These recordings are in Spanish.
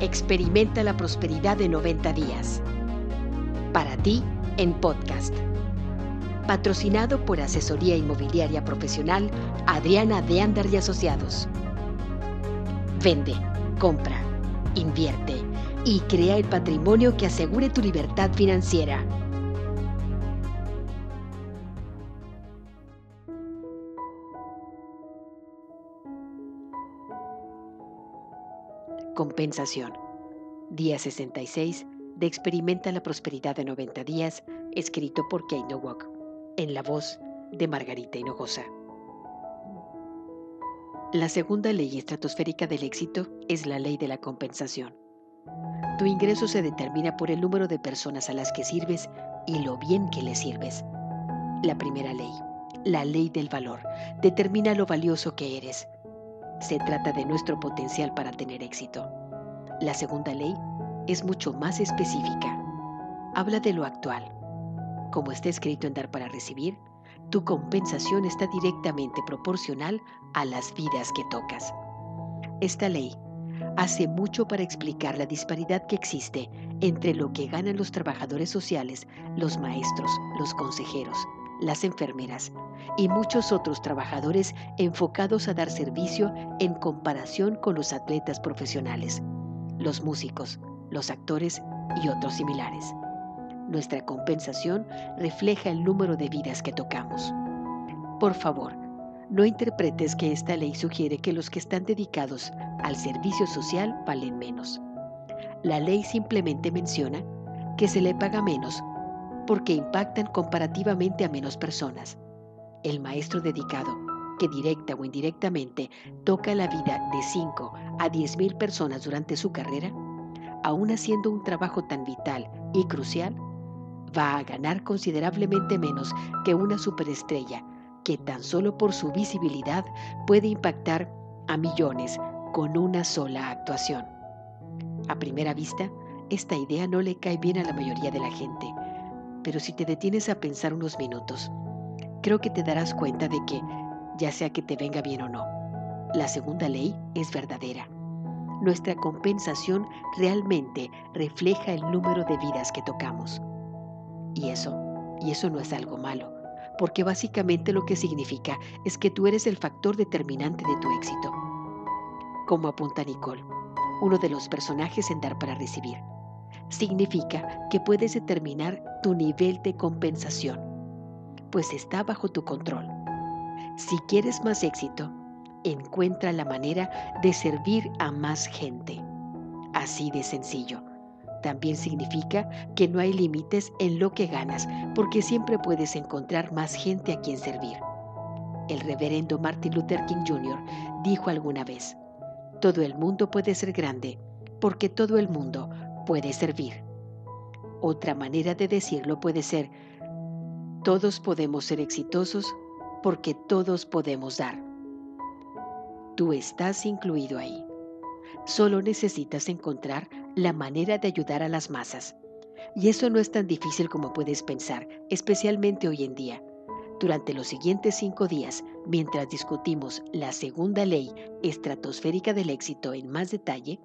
Experimenta la prosperidad de 90 días. Para ti, en podcast. Patrocinado por Asesoría Inmobiliaria Profesional Adriana de Andar y Asociados. Vende, compra, invierte y crea el patrimonio que asegure tu libertad financiera. Compensación. Día 66 de Experimenta la Prosperidad de 90 días, escrito por Kate Nowak, en la voz de Margarita Hinojosa. La segunda ley estratosférica del éxito es la ley de la compensación. Tu ingreso se determina por el número de personas a las que sirves y lo bien que les sirves. La primera ley, la ley del valor, determina lo valioso que eres. Se trata de nuestro potencial para tener éxito. La segunda ley es mucho más específica. Habla de lo actual. Como está escrito en Dar para Recibir, tu compensación está directamente proporcional a las vidas que tocas. Esta ley hace mucho para explicar la disparidad que existe entre lo que ganan los trabajadores sociales, los maestros, los consejeros, las enfermeras y muchos otros trabajadores enfocados a dar servicio en comparación con los atletas profesionales, los músicos, los actores y otros similares. Nuestra compensación refleja el número de vidas que tocamos. Por favor, no interpretes que esta ley sugiere que los que están dedicados al servicio social valen menos. La ley simplemente menciona que se le paga menos porque impactan comparativamente a menos personas. El maestro dedicado, que directa o indirectamente toca la vida de 5 a 10 mil personas durante su carrera, aún haciendo un trabajo tan vital y crucial, va a ganar considerablemente menos que una superestrella que tan solo por su visibilidad puede impactar a millones con una sola actuación. A primera vista, esta idea no le cae bien a la mayoría de la gente, pero si te detienes a pensar unos minutos, creo que te darás cuenta de que, ya sea que te venga bien o no, la segunda ley es verdadera. Nuestra compensación realmente refleja el número de vidas que tocamos. Y eso, y eso no es algo malo porque básicamente lo que significa es que tú eres el factor determinante de tu éxito. Como apunta Nicole, uno de los personajes en Dar para Recibir, significa que puedes determinar tu nivel de compensación, pues está bajo tu control. Si quieres más éxito, encuentra la manera de servir a más gente. Así de sencillo. También significa que no hay límites en lo que ganas, porque siempre puedes encontrar más gente a quien servir. El reverendo Martin Luther King Jr. dijo alguna vez, todo el mundo puede ser grande, porque todo el mundo puede servir. Otra manera de decirlo puede ser, todos podemos ser exitosos porque todos podemos dar. Tú estás incluido ahí. Solo necesitas encontrar la manera de ayudar a las masas. Y eso no es tan difícil como puedes pensar, especialmente hoy en día. Durante los siguientes cinco días, mientras discutimos la segunda ley estratosférica del éxito en más detalle,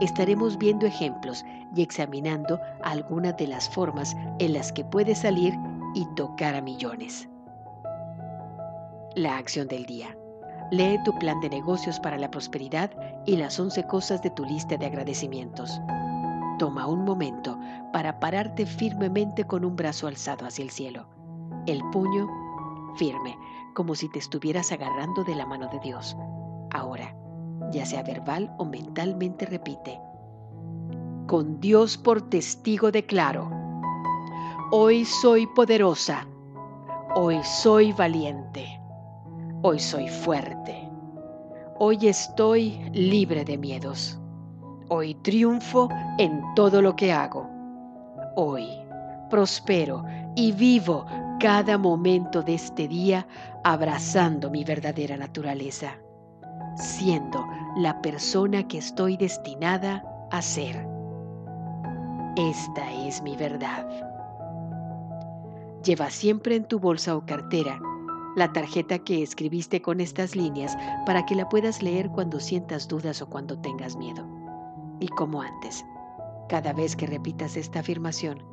estaremos viendo ejemplos y examinando algunas de las formas en las que puedes salir y tocar a millones. La acción del día. Lee tu plan de negocios para la prosperidad y las 11 cosas de tu lista de agradecimientos. Toma un momento para pararte firmemente con un brazo alzado hacia el cielo, el puño firme, como si te estuvieras agarrando de la mano de Dios. Ahora, ya sea verbal o mentalmente repite, con Dios por testigo declaro, hoy soy poderosa, hoy soy valiente Hoy soy fuerte. Hoy estoy libre de miedos. Hoy triunfo en todo lo que hago. Hoy prospero y vivo cada momento de este día abrazando mi verdadera naturaleza, siendo la persona que estoy destinada a ser. Esta es mi verdad. Lleva siempre en tu bolsa o cartera la tarjeta que escribiste con estas líneas para que la puedas leer cuando sientas dudas o cuando tengas miedo. Y como antes, cada vez que repitas esta afirmación,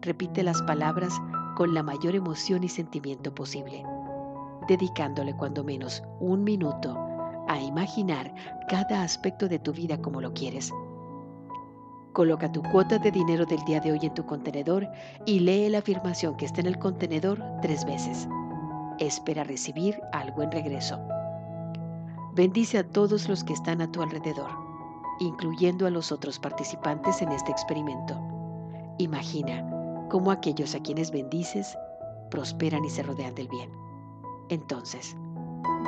repite las palabras con la mayor emoción y sentimiento posible, dedicándole cuando menos un minuto a imaginar cada aspecto de tu vida como lo quieres. Coloca tu cuota de dinero del día de hoy en tu contenedor y lee la afirmación que está en el contenedor tres veces. Espera recibir algo en regreso. Bendice a todos los que están a tu alrededor, incluyendo a los otros participantes en este experimento. Imagina cómo aquellos a quienes bendices prosperan y se rodean del bien. Entonces,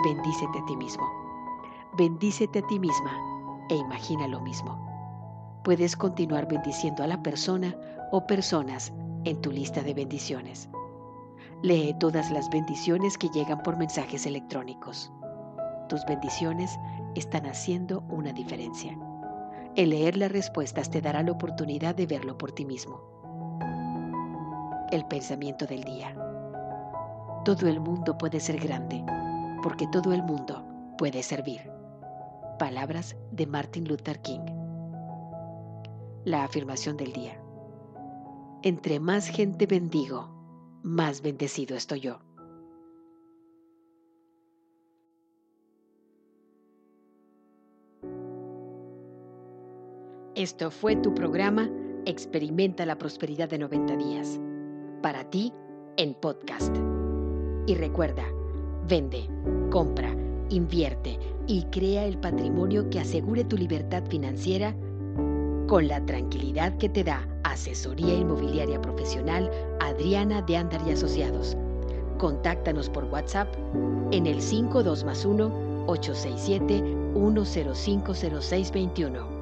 bendícete a ti mismo. Bendícete a ti misma e imagina lo mismo. Puedes continuar bendiciendo a la persona o personas en tu lista de bendiciones. Lee todas las bendiciones que llegan por mensajes electrónicos. Tus bendiciones están haciendo una diferencia. El leer las respuestas te dará la oportunidad de verlo por ti mismo. El pensamiento del día. Todo el mundo puede ser grande, porque todo el mundo puede servir. Palabras de Martin Luther King. La afirmación del día. Entre más gente bendigo, más bendecido estoy yo. Esto fue tu programa Experimenta la Prosperidad de 90 días. Para ti, en podcast. Y recuerda, vende, compra, invierte y crea el patrimonio que asegure tu libertad financiera con la tranquilidad que te da Asesoría Inmobiliaria Profesional Adriana de Andar y Asociados. Contáctanos por WhatsApp en el 52 más 1 867 1050621